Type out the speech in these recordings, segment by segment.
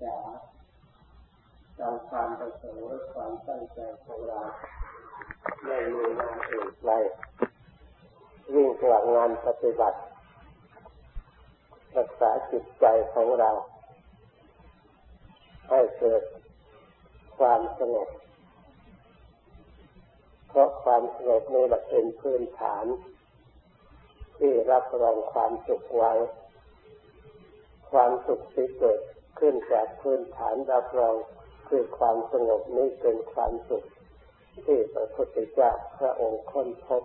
ษาตามความประสงค์และความตั้งใจของเราไม่มีงานอื่นใดวิ่งกลับงานปฏิบัติ รักษาจิตใจของเรา ให้เกิดความสงบเพราะความสงบนี่แหละเป็นพื้นฐาน ที่รับรองความสุขไว้ความสุขที่เกิด ขึ้นจากพื้นฐานรับรองคือความสงบนี้เป็นความสุขที่พระพุทธเจ้าพระองค์ค้นพบ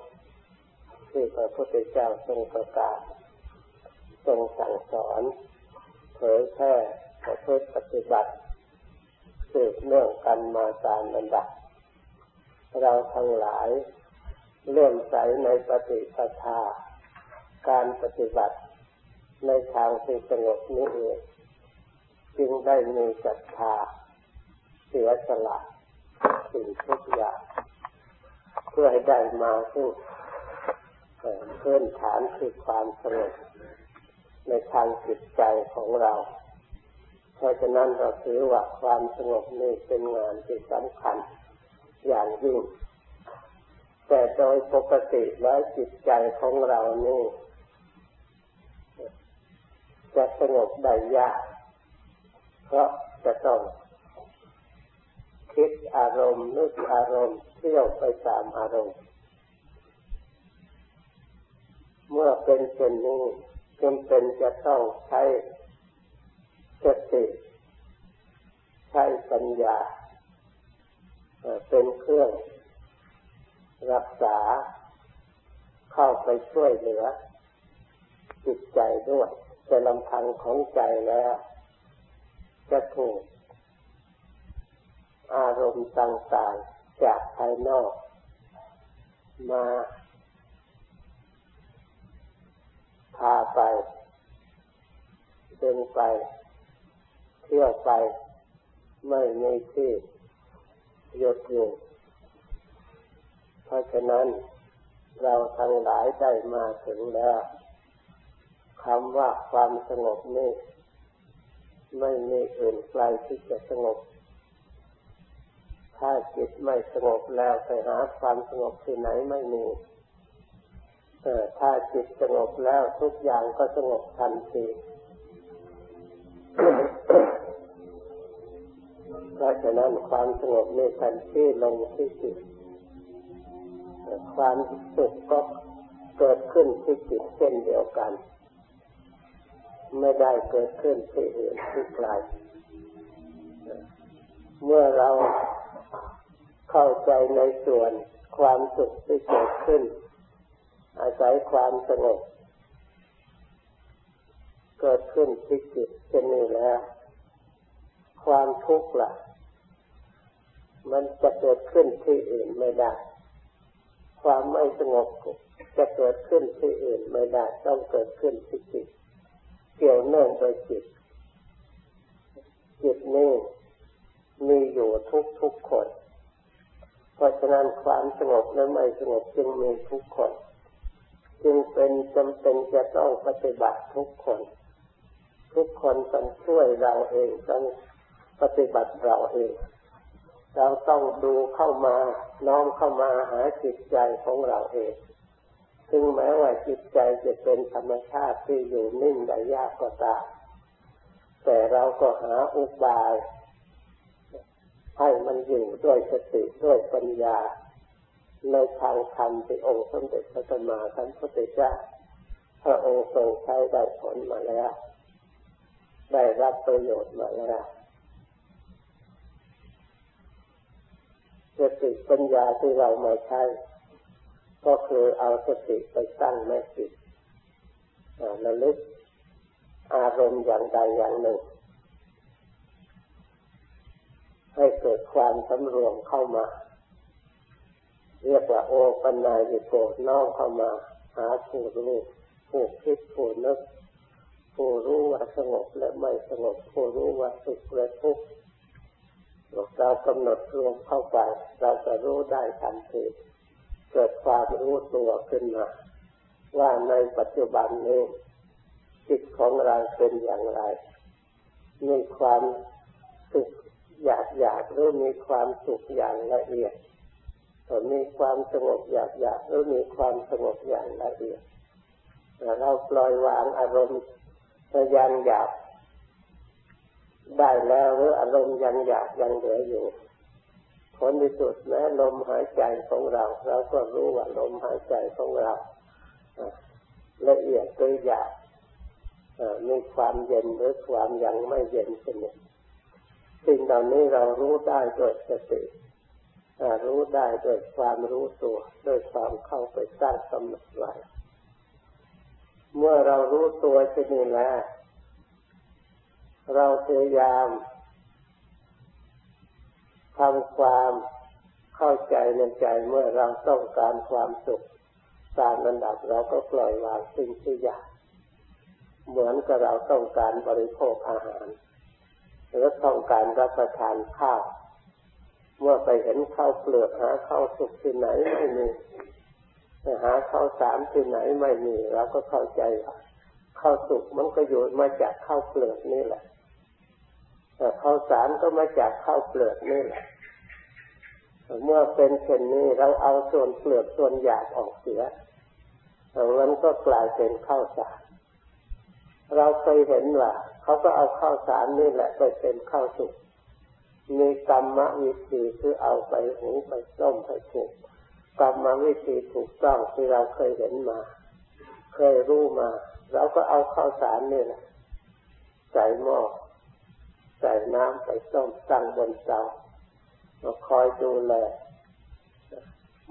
ที่พระพุทธเจ้าทรงประกาศ ทรงสั่งสอน เผยแพร่ประพฤติปฏิบัติสืบเนื่องกันมาตามลำดับเราทั้งหลายเลื่อมใสในปฏิปทา การปฏิบัติในทางที่สงบนี้เอง จึงได้มีศรัทธาเสียสละสิ่งทุกอย่างเพื่อให้ได้มาซึ่งเพื้นฐานคือความสงบในทางจิตใจของเรา เพราะฉะนั้นเราถือว่าความสงบนี้เป็นงานที่สำคัญอย่างยิ่ง แต่โดยปกติแล้วจิตใจของเรานี่จะสงบได้ยาก เพราะจะต้องคิดอารมณ์นึกอารมณ์เที่ยวไปตามอารมณ์ เมื่อเป็นเช่นนี้จำเป็นจะต้องใช้สติใช้ปัญญาเป็นเครื่องรักษาเข้าไปช่วยเหลือ จิตใจด้วยแต่ลำพังของใจแล้ว จะถูกอารมณ์ต่างๆจากภายนอกมาพาไปเดินไป เที่ยวไป ไม่มีที่หยุดอยู่เพราะฉะนั้นเราทั้งหลายได้มาถึงแล้วคำว่าความสงบนี้ ไม่มีอื่นไกลที่จะสงบ ถ้าจิตไม่สงบแล้วไปหาความสงบที่ไหนไม่มีถ้าจิตสงบแล้วทุกอย่างก็สงบทันทีเพราะฉะนั้นความสงบในทันทีลงที่จิตความสุขก็เกิดขึ้นที่จิตเช่นเดียวกัน ไม่ได้เกิดขึ้นที่อื่นที่ไกลเมื่อเราเข้าใจในส่วนความสุขที่เกิดขึ้น อาศัยความสงบเกิดขึ้นที่จิตเช่นนี้แล้ว ความทุกข์ล่ะ มันจะเกิดขึ้นที่อื่นไม่ได้ ความไม่สงบจะเกิดขึ้นที่อื่นไม่ได้ ต้องเกิดขึ้นที่จิต เกี่ยวเนื่องโดยจิต จิตนี้มีอยู่ทุกทุกคน เพราะฉะนั้นความสงบและไม่สงบจึงมีทุกคน จึงเป็นจำเป็นจะต้องปฏิบัติทุกคน ทุกคนต้องช่วยเราเองต้องปฏิบัติเราเอง เราต้องดูเข้ามาน้อมเข้ามาหาจิตใจของเราเอง ซึ่งแม้ว่าจิตใจจะเป็นธรรมชาติที่อยู่นิ่งได้ยากก็ตามแต่เราก็หาอุบาย ให้มันอยู่ด้วยสติด้วยปัญญา ในทางธรรมที่องค์สมเด็จพระสัมมาสัมพุทธเจ้าพระองค์ทรงใช้ได้ผลมาแล้ว ได้รับประโยชน์มาแล้วสติปัญญาที่เรามาใช้ ก็คือเอาสติไปตั้งในจิตระลึกอารมณ์อย่างใดอย่างหนึ่ง ให้เกิดความสำรวมเข้ามา เรียกว่าโอปัญญาญิโกน้องเข้ามา หาผู้รู้ผู้คิดผู้นึกผู้รู้ว่าสงบและไม่สงบผู้รู้ว่าสุขและทุกข์เรากำหนดรวมเข้าไป เราจะรู้ได้ทันที เกิดความรู้ตัวขึ้นมา ว่าในปัจจุบันนี้จิตของเราเป็นอย่างไร มีความสุขอยากอยากหรือมีความสุขอย่างละเอียดมีความสงบอยากอยากหรือมีความสงบอย่างละเอียดเราปล่อยวางอารมณ์ยังอยากได้แล้วหรืออารมณ์ยังอยากยังเหลืออยู่ ผลที่สุดแม้ลมหายใจของเรา เราก็รู้ว่าลมหายใจของเราละเอียดหรือหยาบมีความเย็นหรือความยังไม่เย็นสนิทสิ่งเหล่านี้เรารู้ได้โดยสติรู้ได้โดยความรู้ตัวโดยความเข้าไปสร้างกำหนดไว้เมื่อเรารู้ตัวชนิดแล้วเราพยายาม ทำความเข้าใจในใจเมื่อเราต้องการความสุขตามระดับเราก็ปล่อยวางสิ่งที่อยากเหมือนกับเราต้องการบริโภคอาหารหรือต้องการรับประทานข้าว เมื่อไปเห็นข้าวเปลือกหาข้าวสุกที่ไหนไม่มีหาข้าวสารที่ไหนไม่มีเราก็เข้าใจว่าข้าวสุกมันก็อยู่มาจากข้าวเปลือกนี่แหละ ข้าวสารก็มาจากข้าวเปลือกนี่แหละเมื่อเป็นเช่นนี้เราเอาส่วนเปลือกส่วนหยาบออกเสียมันก็กลายเป็นข้าวสาร เราเคยเห็นว่าเขาก็เอาข้าวสารนี่แหละไปเป็นข้าวสุกมีกรรมวิธีคือเอาไปหุงไปต้มไปถูกกรรมวิธีถูกต้องที่เราเคยเห็นมา เคยรู้มา เราก็เอาข้าวสารนี่แหละใส่หม้อ ใส่น้ำไปต้มตั้งบนเตาเราคอยดูแล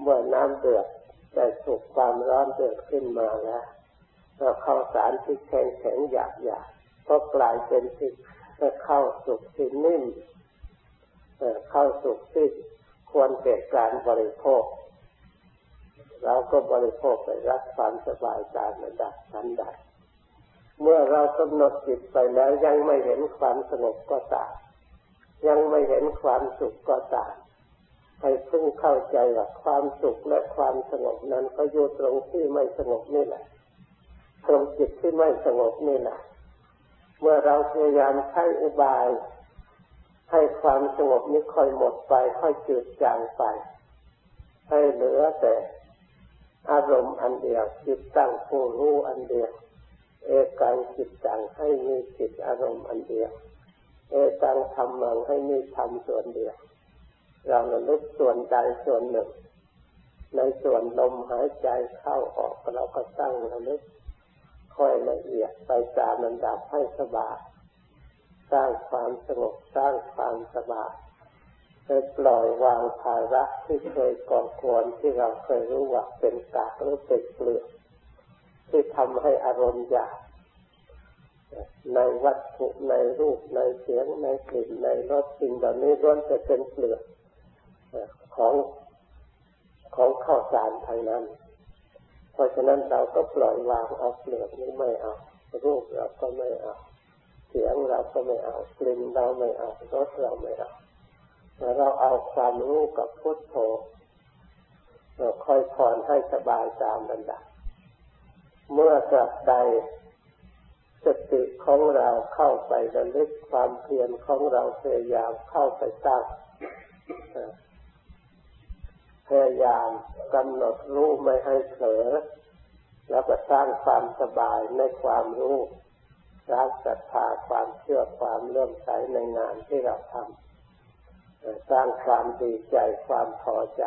เมื่อน้ำเดือดได้สุกความร้อนเดือดขึ้นมาแล้วเราเข้าสารที่แข็งแข็งหยาบหยาบก็กลายเป็นที่เข้าสุกที่นิ่มเข้าสุกที่ควรเกิดการบริโภค เราก็บริโภคไปรับความสบายตามระดับชั้นใด เมื่อเรากำหนดจิตไปแล้วยังไม่เห็นความสงบก็ตามยังไม่เห็นความสุขก็ตามให้พึ่งเข้าใจว่าความสุขและความสงบนั้นก็อยู่ตรงที่ไม่สงบนี่แหละ ตรงจิตที่ไม่สงบนี่แหละ เมื่อเราพยายามใช้อุบาย ให้ความสงบนี้ค่อยหมดไป ค่อยจืดจางไป ให้เหลือแต่อารมณ์อันเดียวจิตตั้งผู้รู้อันเดียว เอกังจิตตังให้มีจิตอารมณ์อันเดียว เอตังทำมังให้มีธรรมส่วนเดียว เราระลึกส่วนใดส่วนหนึ่ง ในส่วนลมหายใจเข้าออกเราก็ตั้งระลึกค่อยละเอียดไปตามลำดับให้สบายสร้างความสงบสร้างความสบายไปปล่อยวางภาระที่เคยก่อกวนที่เราเคยรู้ว่าเป็นกากหรือเป็นเปลือก ที่ทำให้อารมณ์อยากในวัตถุในรูปในเสียงในกลิ่นในรสสิ่งเหล่านี้ล้วนจะเป็นเปลือกของของข้าวสารทางนั้น เพราะฉะนั้นเราก็ปล่อยวางเอาเปลือกนี้ไม่เอา รูปเราก็ไม่เอา เสียงเราก็ไม่เอากลิ่นเราไม่เอารสเราไม่เอาแต่เราเอาความรู้กับพุทโธเราค่อยผ่อนให้สบายตามระดับ เมื่อสับใดสติของเราเข้าไประลึกความเพียรของเราพยายามเข้าไปตั้งพยายามกำหนดรู้ไม่ให้เผลอแล้วก็สร้างความสบายในความรู้สร้างศรัทธาความเชื่อความเลื่อมใสในงานที่เราทำสร้างความดีใจความพอใจ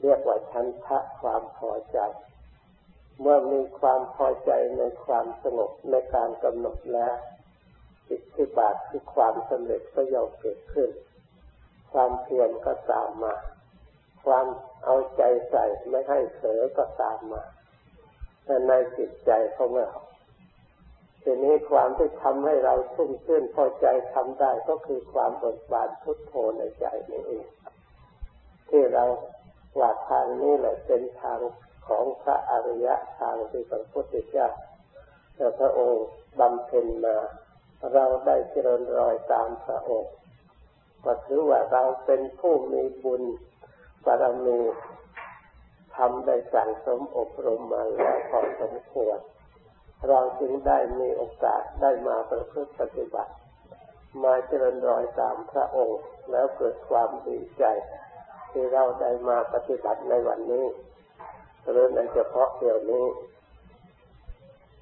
เรียกว่าชันทะความพอใจ เมื่อมีความพอใจในความสงบในการกำหนดแล้วอิทธิบาทคือความสำเร็จก็ย่อมเกิดขึ้น ความเพียรก็ตามมา ความเอาใจใส่ไม่ให้เผลอก็ตามมาแต่ในจิตใจของเราทีนี้ความที่ทำให้เราชุ่มชื่นพอใจทำได้ก็คือความเบิกบานพุทโธในใจนี่เองที่เราว่าทางนี้แหละเป็นทาง ของพระอริยะทางที่พระพุทธเจ้าพระองค์บำเพ็ญมา เราได้เจริญรอยตามพระองค์ก็ถือว่าเราเป็นผู้มีบุญบารมีทำได้สั่งสมอบรมมาแล้วพอสมควร เราจึงได้มีโอกาสได้มาประพฤติปฏิบัติ มาเจริญรอยตามพระองค์แล้วเกิดความดีใจ ที่เราได้มาปฏิบัติในวันนี้ หรือในเฉพาะเดี๋ยวนี้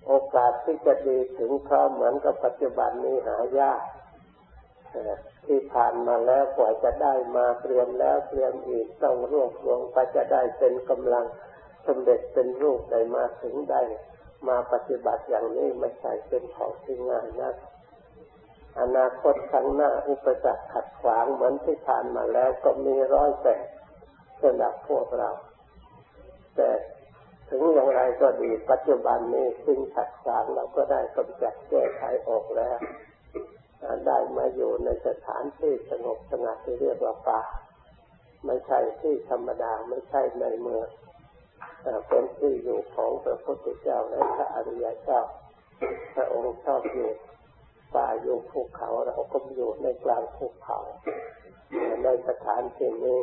โอกาสที่จะดีถึงพร้อมเหมือนกับปัจจุบันนี้หายากที่ผ่านมาแล้วกว่าจะได้มาเตรียมแล้วเตรียมอีกต้องรวบรวมไปจะได้เป็นกำลังสำเร็จเป็นรูปได้มาถึงได้มาปฏิบัติอย่างนี้ไม่ใช่เป็นของที่ง่ายนะอนาคตข้างหน้าอุปสรรคขัดขวางเหมือนที่ผ่านมาแล้วก็มีร้อยแต่สำหรับพวกเรา แต่ถึงอย่างไรก็ดีปัจจุบันนี้สิ่งขัดขวางเราก็ได้กำจัดแก้ไขออกแล้วได้มาอยู่ในสถานที่สงบสงัดที่เรียกว่าป่าไม่ใช่ที่ธรรมดาไม่ใช่ในเมืองเป็นที่อยู่ของพระพุทธเจ้าและพระอริยเจ้าพระองค์ชอบอยู่ป่าอยู่ภูเขาเราก็อยู่ในกลางภูเขาในสถานที่นี้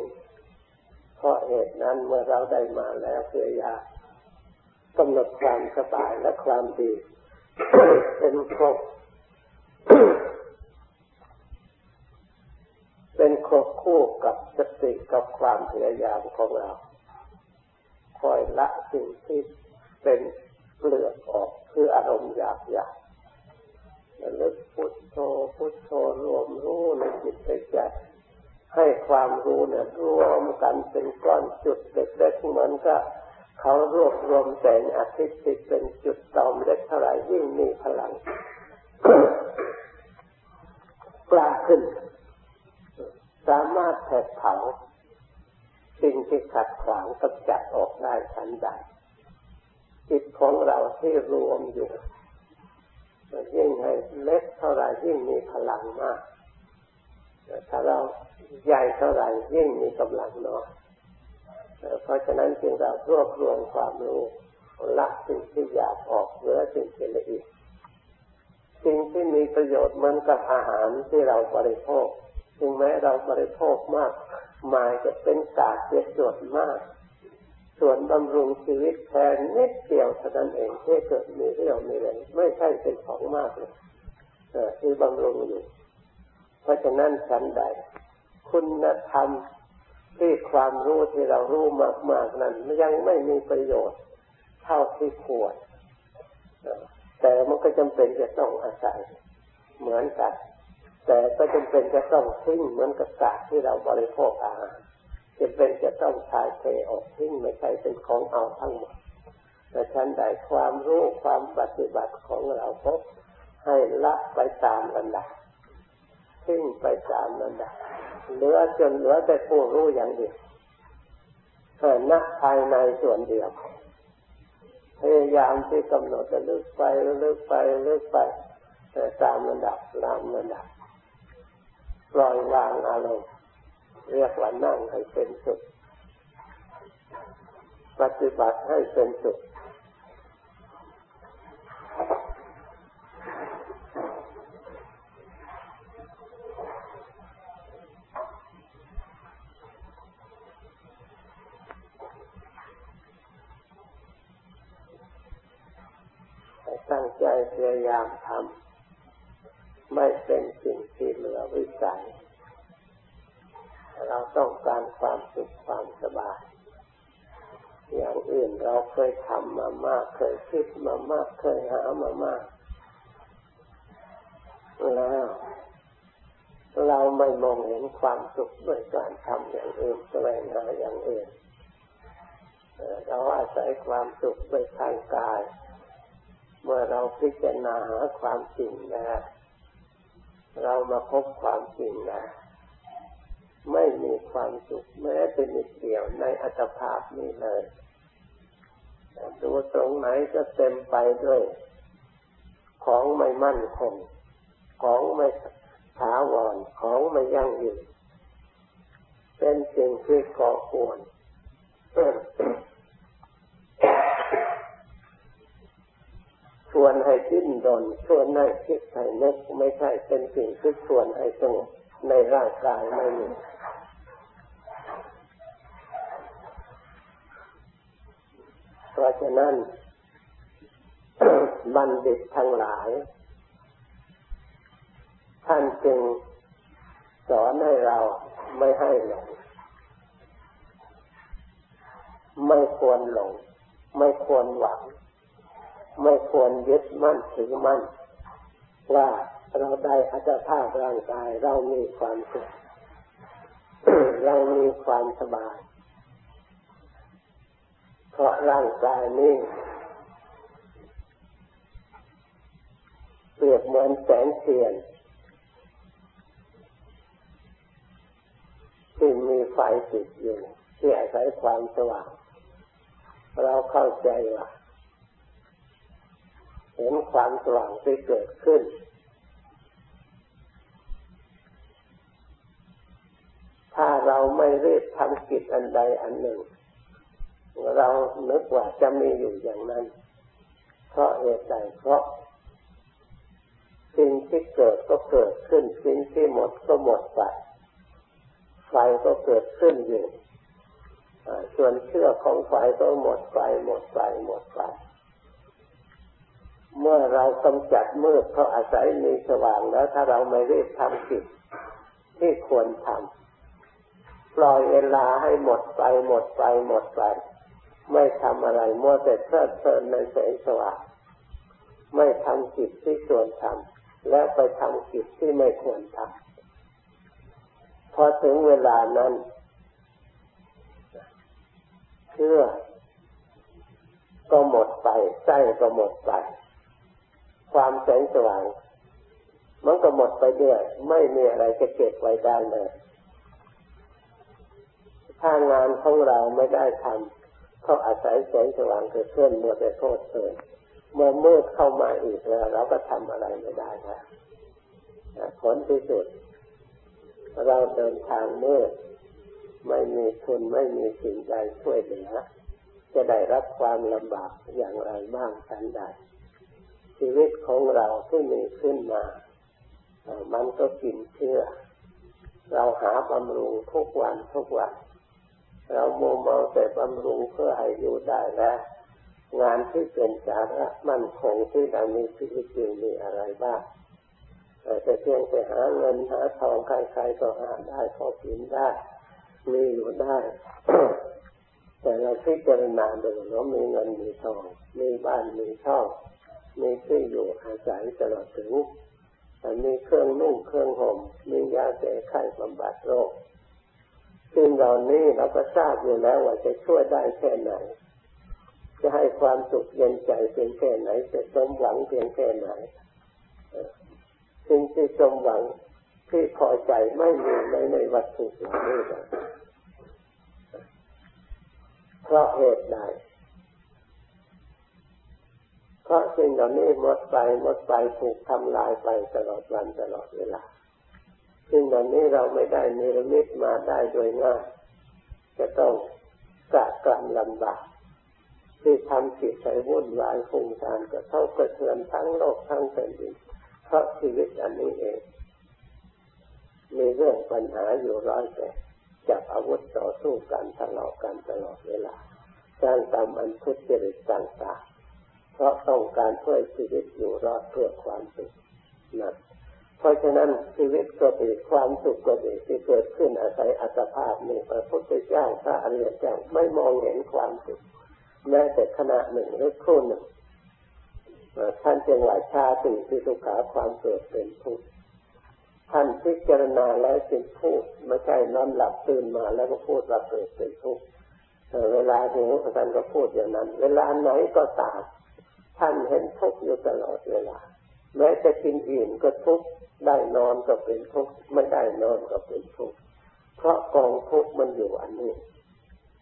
เหตุนั้นเมื่อเราได้มาแล้วเพื่อยากำหนดความสบายและความดี เป็นครบเป็นครบคู่กับสติกับความพยายามของเรา คอยละสิ่งที่เป็นเปลือกออกคืออารมณ์หยาบหยาบระลึกพุทโธพุทโธรวมรู้ในจิตใจ ให้ความรู้เนี่ยรวมกันเป็นก้อนจุดเล็กๆเหมือนกับเขารวบรวมแสงอาทิตย์ที่เป็นจุดตอมเล็กเท่าไรยิ่งมีพลังกล้าขึ้น สามารถแผดเผาสิ่งที่ขัดขวางกำจัดออกได้ทันใดจิตของเราที่รวมอยู่ยิ่งให้เล็กเท่าไรยิ่งมีพลังมาก ถ้าเราใหญ่เท่าไรยิ่งมีกำลังน้อยเพราะฉะนั้นจึงเรารวบรวมความรู้ละสิ่งที่อยากออกเหลือสิ่งที่ละเอียดสิ่งที่มีประโยชน์เหมือนกับอาหารที่เราบริโภคถึงแม้เราบริโภคมากมายจะเป็นกากเสียส่วนมาก ส่วนบำรุงชีวิตแทนนิดเดียวเท่านั้นเองที่เกิดมีเรี่ยวมีแรงไม่ใช่เป็นของมากเลยที่บำรุงอยู่ เพราะฉะนั้นฉันใด คุณธรรมที่ความรู้ที่เรารู้มาก ๆ นั้นยังไม่มีประโยชน์เท่าที่ควรแต่มันก็จำเป็นจะต้องอาศัยเหมือนกัน แต่ก็จำเป็นจะต้องทิ้งเหมือนกับกากที่เราบริโภคอาหารจำเป็นจะต้องทายเทออกทิ้งไม่ใช่เป็นของเอาทั้งหมดแต่ฉันใดความรู้ความปฏิบัติของเราพบให้ละไปตามระดับ ทิ้งไปตามระดับเหลือจนเหลือแต่ผู้รู้อย่างเดียวนักภายในส่วนเดียวพยายามที่กำหนดจะลึกไปลึกไปลึกไปแตามระดับตามระดับปล่อยวางอารมณ์เรียกว่านั่งให้เป็นสุด ปฏิบัติให้เป็นสุดตั้ง ใจพยายามทำไม่เป็นสิ่งที่เหลือวิสัย เราต้องการความสุขความสบาย อย่างอื่นเราเคยทำมามาก เคยคิดมามาก เคยหามามาก แล้วเราไม่มองเห็นความสุขด้วยการทำอย่างอื่นแสวงหาอย่างอื่นเราอาศัยความสุขโดยทางกาย เมื่อเราพิจารณาหาความจริงแล้วเรามาพบความจริงแล้วไม่มีความสุขแม้เป็นนิดเดียวในอัตภาพนี้เลยดูตรงไหนก็เต็มไปด้วย ของไม่มั่นคง ของไม่ถาวร ของไม่ยั่งยืน เป็นสิ่งที่ก่อกวน วนให้ดิ้นรนชวนให้คิดให้นึกไม่ใช่เป็นสิ่งที่ชวนให้สงบในร่างกายไม่มีเพราะฉะนั้นบัณฑิตทั้งหลาย ท่านจึงสอนให้เราไม่ให้หลงไม่ควรหลง ไม่ควรหวัง ไม่ควรยึดมั่นถือมั่นว่าเราได้อัตภาพร่างกายเรามีความสุขเรามีความสบาย เพราะร่างกายนี้เปรียบเหมือนแสงเทียนที่มีไฟติดอยู่ที่อาศัยความสว่าง เราเข้าใจว่า เห็นความสว่างที่เกิดขึ้น ถ้าเราไม่รีบทำกิจอันใดอันหนึ่ง เรานึกว่าจะมีอยู่อย่างนั้น เพราะเหตุใดเพราะสิ่งที่เกิดก็เกิดขึ้น สิ่งที่หมดก็หมดไป ไฟก็เกิดขึ้นอยู่ส่วนเชื่อของไฟก็หมดไปหมดไปหมดไป เมื่อเรากำจัดมืดเขาอาศัยมีสว่างแล้ว ถ้าเราไม่รีบทำกิจที่ควรทำปล่อยเวลาให้หมดไปหมดไปหมดไป ไม่ทำอะไรมัวแต่เพลิดเพลินในแสงสว่างไม่ทำกิจที่ควรทำแล้วไปทำกิจที่ไม่ควรทำพอถึงเวลานั้นเชื่อก็หมดไปใจก็หมดไป ความแสงสว่าง มันก็หมดไปด้วย ไม่มีอะไรจะเก็บไว้ได้เลยถ้างานของเราไม่ได้ทำเขาอาศัยแสงสว่างเกิดขึ้นมัวแต่โทษเถิดเมื่อมืดเข้ามาอีกแล้ว เราก็ทำอะไรไม่ได้แล้วผลที่สุด เราเดินทางมืดไม่มีทุนไม่มีสิ่งใดช่วยเหลือจะได้รับความลำบากอย่างไรบ้างทันใด ชีวิตของเราที่มีขึ้นมา มันก็กินเชื่อ เราหาบำรุงทุกวันทุกวัน เราโมเมาแต่บำรุงเพื่อให้อยู่ได้แล้ว งานที่เป็นสาระมั่นคงที่เรามีชีวิตอยู่มีอะไรบ้างแต่เพียงแต่หาเงินหาทองใครๆก็หาได้พอกินได้มีอยู่ได้ แต่เราพิจารณาดูเรามีเงินมีทองมีบ้านมีช่อง มีที่อยู่อาศัยตลอดถึงมีเครื่องนุ่งเครื่องห่มมียาแก้ไข้บำบัดโรคซึ่งเหล่านี้เราก็ทราบอยู่แล้วว่าจะช่วยได้แค่ไหน จะให้ความสุขเย็นใจเพียงแค่ไหน จะสมหวังเพียงแค่ไหนสิ่งที่สมหวังที่พอใจไม่มีในในวัตถุเหล่านี้เพราะเหตุใด เพราะสิ่งเหล่านี้หมดไปหมดไปถูกทำลายไปตลอดวันตลอดเวลาสิ่งเหล่านี้เราไม่ได้เนรมิตมาได้โดยง่ายจะต้องกะกรรมลำบากที่ทำจิตใจวุ่นวายฟุ้งซ่านก็เท่ากระเทือนทั้งโลกทั้งแผ่นดินเพราะชีวิตอันนี้เองมีเรื่องปัญหาอยู่ร้อยแต่จับอาวุธต่อสู้กันทะเลาะกันตลอดเวลาสร้างตามอันทุจริตต่างๆ เพราะต้องการเพื่อชีวิตอยู่รอดเพื่อความสุขนั่นเพราะฉะนั้นชีวิตก็ดีความสุขก็ดีที่เกิดขึ้นอาศัยอัตภาพนี้พระพุทธเจ้าพระอริยเจ้าไม่มองเห็นความสุขแม้แต่ขณะหนึ่งหรือครู่หนึ่งท่านจึงว่าชาติสิทุขาความเกิดเป็นทุกข์ท่านพิจารณาแล้วจึงพูดไม่ใช่นอนหลับตื่นมาแล้วก็พูดว่าเกิดเป็นทุกข์เวลาหิวท่านก็พูดอย่างนั้น เวลาไหนก็ตาม ท่านเห็นทุกข์อยู่ตลอดเวลา แม้จะกินอิ่มก็ทุกข์ได้นอนก็เป็นทุกข์ไม่ได้นอนก็เป็นทุกข์เพราะกองทุกข์มันอยู่อันนี้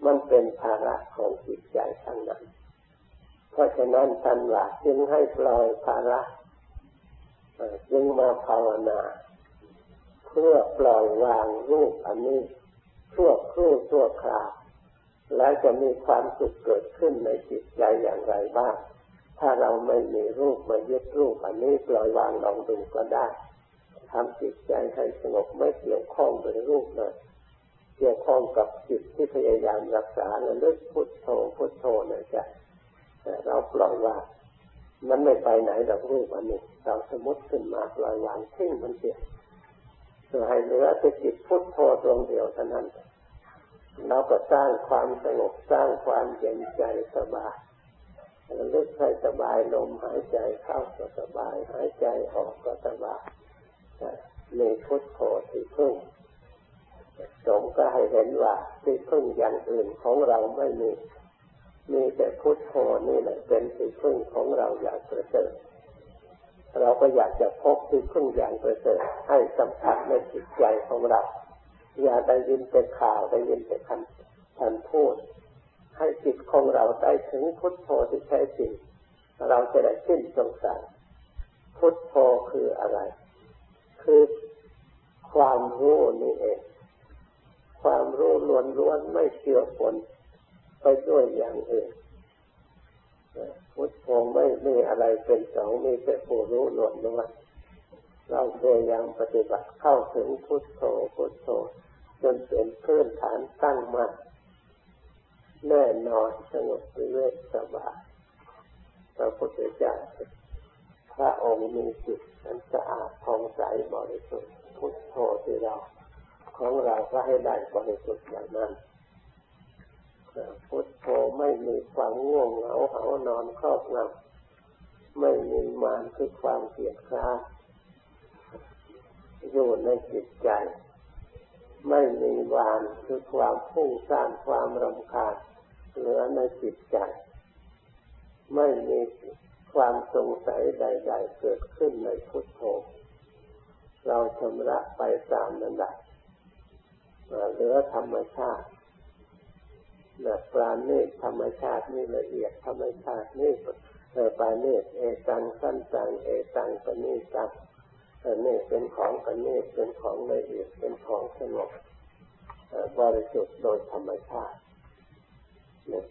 มันเป็นภาระของจิตใจทั้งนั้น เพราะฉะนั้นท่านว่าจึงให้ปล่อยภาระจึงมาภาวนา เพื่อปล่อยวางรูปอันนี้ชั่วครู่ชั่วคราวแล้วจะมีความสุขเกิดขึ้นในจิตใจอย่างไรบ้าง ถ้าเราไม่มีรูปมายึดรูปอันนี้ปล่อยวางลองดูก็ได้ทำจิตใจให้สงบไม่เกี่ยวข้องกับรูปเลยเกี่ยวข้องกับจิตที่พยายามรักษาและลึกพุทโธพุทโธนใจเราปล่อยวางมันไม่ไปไหนดอกรูปอันนี้เราสมมติขึ้นมาปล่อยวางทิ้งมันเสียเพื่อให้เหลือแต่จิตพุทโธดวงเดียวเท่านั้นเราก็สร้างความสงบสร้างความเย็นใจสบาย ลึกให้สบายลมหายใจเข้าก็สบาย หายใจออกก็สบายมีพุทโธที่พึ่งสมก็ให้เห็นว่าที่พึ่งอย่างอื่นของเราไม่มี มีแต่พุทโธนี่แหละเป็นที่พึ่งของเราอย่างประเสริฐเราก็อยากจะพบที่พึ่งอย่างประเสริฐให้สัมผัสในจิตใจของเรา อย่าได้ยินแต่ข่าวได้ยินแต่คำท่านพูด ให้จิตของเราได้ถึงพุทโธที่แท้จริงเราจะได้สิ้นสงสัยพุทโธคืออะไร คือความรู้นี่เอง ความรู้ล้วนๆไม่เกี่ยวปนไปด้วยอย่างอื่นพุทโธไม่มีอะไรเป็นสองมีแต่ผู้รู้ล้วนๆเราพยายามปฏิบัติเข้าถึงพุทโธพุทโธจนเป็นพื้นฐานตั้งมั่น แน่นอนสงบเรื่อยสบายพระพุทธเจ้าพระองค์มีจิตอันสะอาดผ่องใสบริสุทธิ์พุทโธที่เรา ของเราก็ให้ได้บริสุทธิ์อย่างนั้นพุทโธไม่มีความง่วงเหงาเหานอนครอบงำไม่มีมานคือความเกลียดคร้าอยู่ในจิตใจ ไม่มีวานคือความพุ่งสร้างความรำคาญ เหลือในจิตใจ ไม่มีความสงสัยใด ๆ เกิดขึ้นในพุทโธ เราชำระไปตามนั้นได้เหลือธรรมชาติแบบปราณีตธรรมชาตินี่ละเอียดธรรมชาตินี่ปราณีตเอตังสั้นตังเอตังปณีตังนี่เป็นของปณีตเป็นของละเอียดเป็นของสงบบริสุทธิ์โดยธรรมชาติ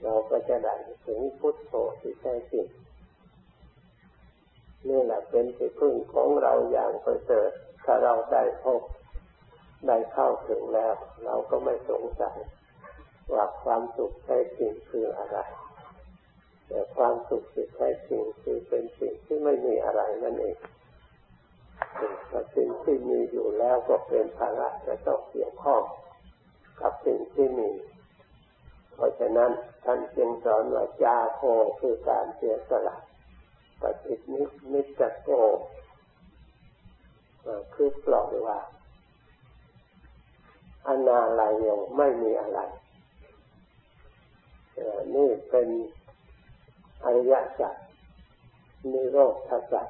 เราก็จะได้ถึงพุทโธที่แท้จริงนี่แหละเป็นที่พึ่งของเราอย่างประเสริฐถ้าเราได้พบได้เข้าถึงแล้ว เราก็ไม่สงสัยว่าความสุขแท้จริงคืออะไร แต่ความสุขที่แท้จริงคือเป็นสิ่งที่ไม่มีอะไรนั่นเองแต่สิ่งที่มีอยู่แล้วก็เป็นภาระจะต้องเกี่ยวข้องกับสิ่งที่มี เพราะฉะนั้นท่านจึงสอนว่าจาโคคือการเสียสละปฏินิมิตโกคือปล่อยวางอนาลายโยไม่มีอะไรนี่เป็นอริยสัจนิโรธสัจ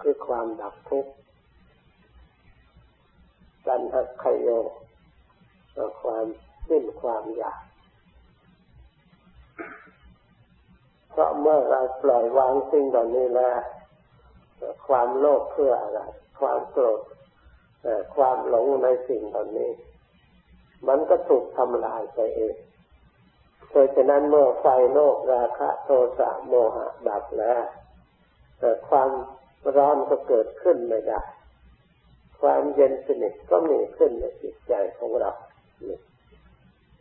คือความดับทุกข์กันหักขยโยความ สิ้นความอยาก เพราะเมื่อเราปล่อยวางสิ่งเหล่านี้แล้วความโลภเพื่ออะไร ความโกรธความหลงในสิ่งเหล่านี้ มันก็ถูกทำลายไปเองเพราะฉะนั้นเมื่อไฟโลกราคะโทสะโมหะดับแล้วความร้อนก็เกิดขึ้นไม่ได้ ความเย็นสนิทก็มีขึ้นในจิตใจของเรา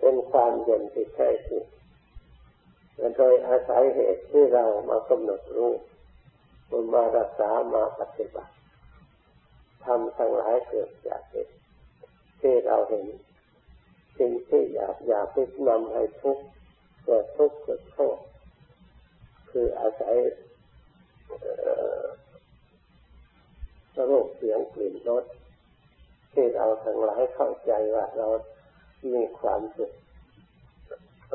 เป็นความเย็นที่แท้จริงโดยอาศัยเหตุที่เรามากำหนดรู้มารักษามาปฏิบัติทำทั้งหลายเกิดจากเหตุที่เราเห็นสิ่งที่อยากอยากพิจนำให้ทุกข์เกิดทุกข์เกิดโทษคืออาศัยรูปเสียงกลิ่นรสที่เราทั้งหลายเข้าใจว่าเรา มีความสุข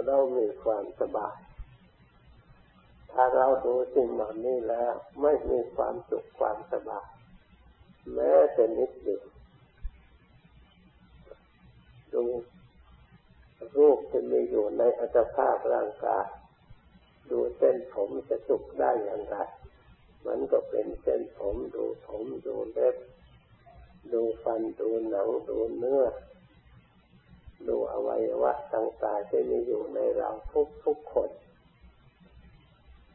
เรามีความสบาย ถ้าเราดูสิ่งเหล่านี้แล้ว ไม่มีความสุขความสบาย แม้แต่นิดเดียวดูรูปที่มีอยู่ในอัตภาพร่างกายดูเส้นผมจะสุกได้อย่างไร มันก็เป็นเส้นผมดูผมดูเล็บดูฟันดูหนังดูเนื้อ ดูอวัยวะต่างๆที่มีอยู่ในเราทุกทุกคน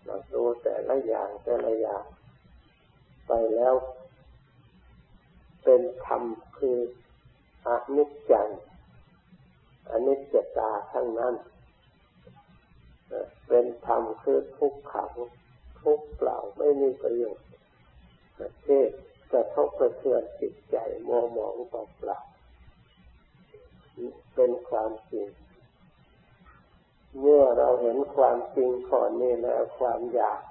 เราดูแต่ละอย่างแต่ละอย่างไปแล้ว เป็นธรรมคืออนิจจังอนิจจตาทั้งนั้นเป็นธรรมคือทุกขังทุกข์เปล่าไม่มีประโยชน์ที่กระทบกระเทือนจิตใจมัวหมองเปล่า เป็นความจริง เมื่อเราเห็นความจริงข้อนี้แล้วความอยาก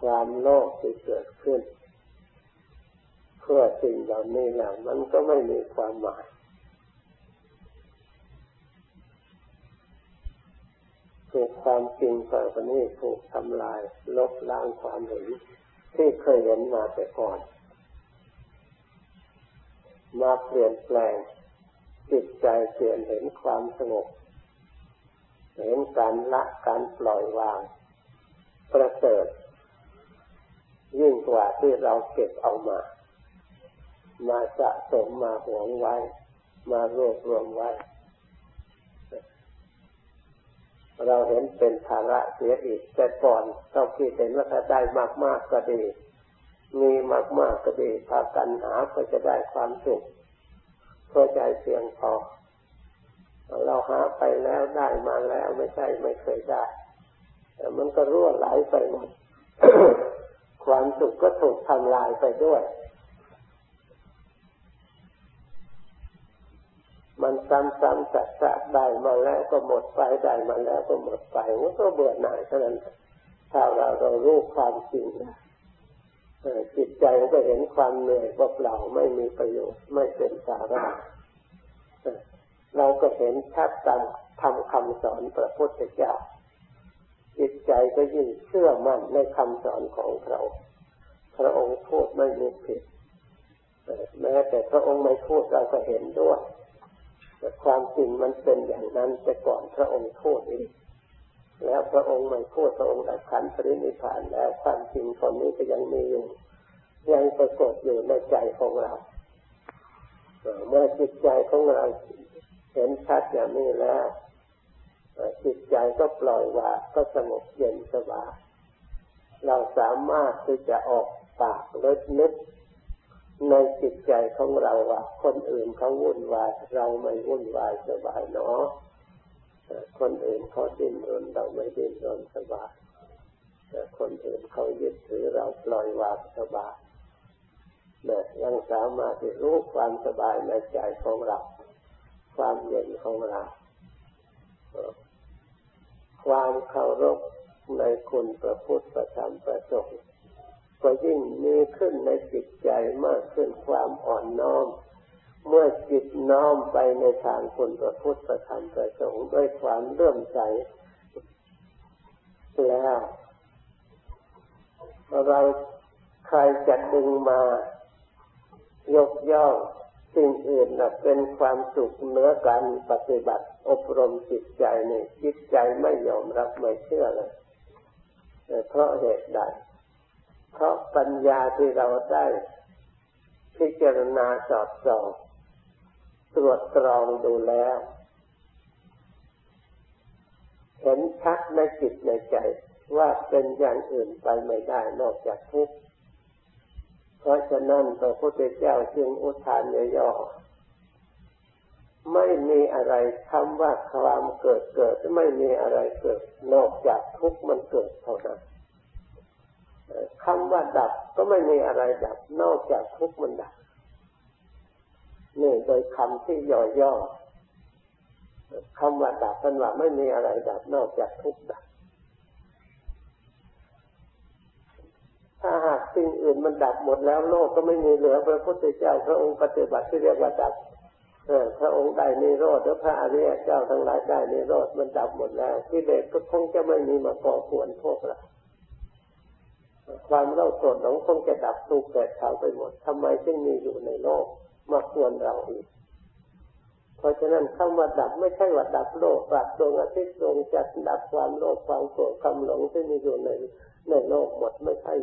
ความโลภที่เกิดขึ้น เพื่อสิ่งเหล่านี้แล้วมันก็ไม่มีความหมายถูกความจริงต่อไปนี้ถูกทำลาย ลบล้างความเห็นที่เคยเห็นมาแต่ก่อน มาเปลี่ยนแปลงจิตใจเปลี่ยนเห็นความสงบ เห็นการละการปล่อยวาง ประเสริฐยิ่งกว่าที่เราเก็บเอามา มาสะสมมาหวงไว้ มารวบรวมไว้ เราเห็นเป็นภาระเสียอีกแต่ก่อนเราคิดเห็นว่าถ้าได้มากๆก็ดี มีมากๆกก็ดีพากันหาก็จะได้ความสุขพอใจเพียงพอ เราหาไปแล้วได้มาแล้วไม่ใช่ไม่เคยได้แต่มันก็รั่วไหลไปหมดความสุขก็ถูกทำลายไปด้วย มันซ้ำๆจัดๆได้มาแล้วก็หมดไปได้มาแล้วก็หมดไปมันก็เบื่อหน่ายเท่านั้นถ้าเราเรารู้ความจริงนะ จิตใจก็เห็นความเหนื่อยเปล่าไม่มีประโยชน์ไม่เป็นสาระเราก็เห็นชัดตามทำคำสอนพระพุทธเจ้าจิตใจก็ยิ่งเชื่อมั่นในคำสอนของพระองค์พระองค์พูดไม่มีผิดแม้แต่พระองค์ไม่พูดเราก็เห็นด้วยแต่ความจริงมันเป็นอย่างนั้นแต่ก่อนพระองค์พูดเอง แล้วพระองค์ไม่พูดพระองค์ดับขันปรินิพานแล้วความจริงคนนี้ก็ยังมีอยู่ยังปรากฏอยู่ในใจของเราเมื่อจิตใจของเราเห็นชัดอย่างนี้แล้วจิตใจก็ปล่อยวางก็สงบเย็นสบายเราสามารถที่จะออกปากเลิศนึกในจิตใจของเราว่าคนอื่นเขาวุ่นวายเราไม่วุ่นวายสบายเนาะ คนอื่นเขาดิ้นรนเราไม่ดิ้นรนสบายคนอื่นเขายึดถือเราปล่อยวางสบายเนี่ยยังสามารถที่รู้ความสบายในใจของเรา ความเย็นของเรา ความเคารพในคุณประพุทธประธรรมประสงค์ก็ยิ่งมีขึ้นในจิตใจมากขึ้นความอ่อนน้อม เมื่อจิตน้อมไปในทางคุณประพุทธประธรรมประสงค์ด้วยความเลื่มใสแล้วเราใครจะดึงมายกย่องสิ่งอื่นนะเป็นความสุขเหนือการปฏิบัติอบรมจิตใจนี่จิตใจไม่ยอมรับไม่เชื่อเลยเพราะเหตุใด เพราะปัญญาที่เราได้ พิจารณาสอบสอบ ตรวจตรองดูแล้ว เห็นชัดในจิตในใจว่าเป็นอย่างอื่นไปไม่ได้นอกจากทุกข์เพราะฉะนั้นพระพุทธเจ้าจึงอุทานย่อไม่มีอะไรคำว่าความเกิดเกิด ไม่มีอะไรเกิด นอกจากทุกข์มันเกิดเท่านั้นคำว่าดับก็ไม่มีอะไรดับ นอกจากทุกข์มันดับ นี่โดยคำที่ย่อๆคำว่าดับเป็นว่าไม่มีอะไรดับนอกจากทุกข์ดับ ถ้าหากสิ่งอื่นมันดับหมดแล้วโลกก็ไม่มีเหลือพระพุทธเจ้าพระองค์ปฏิบัติที่เรียกว่าดับพระองค์ได้นิโรธแล้วพระอริยเจ้าทั้งหลายได้นิโรธมันดับหมดแล้วที่เด็กก็คงจะไม่มีมาก่อขวนพวกเราความเล่าโกรธหลงคงจะดับตูกแก่เขาไปหมดทำไมจึงมีอยู่ในโลก มาควรเราอีก เพราะฉะนั้นคำว่าดับไม่ใช่ว่าดับโลกดับดวงอาทิตย์ดวงจันทร์ดับความโลภความโกรธความหลงที่มีอยู่ในในโลกหมดไม่ใช่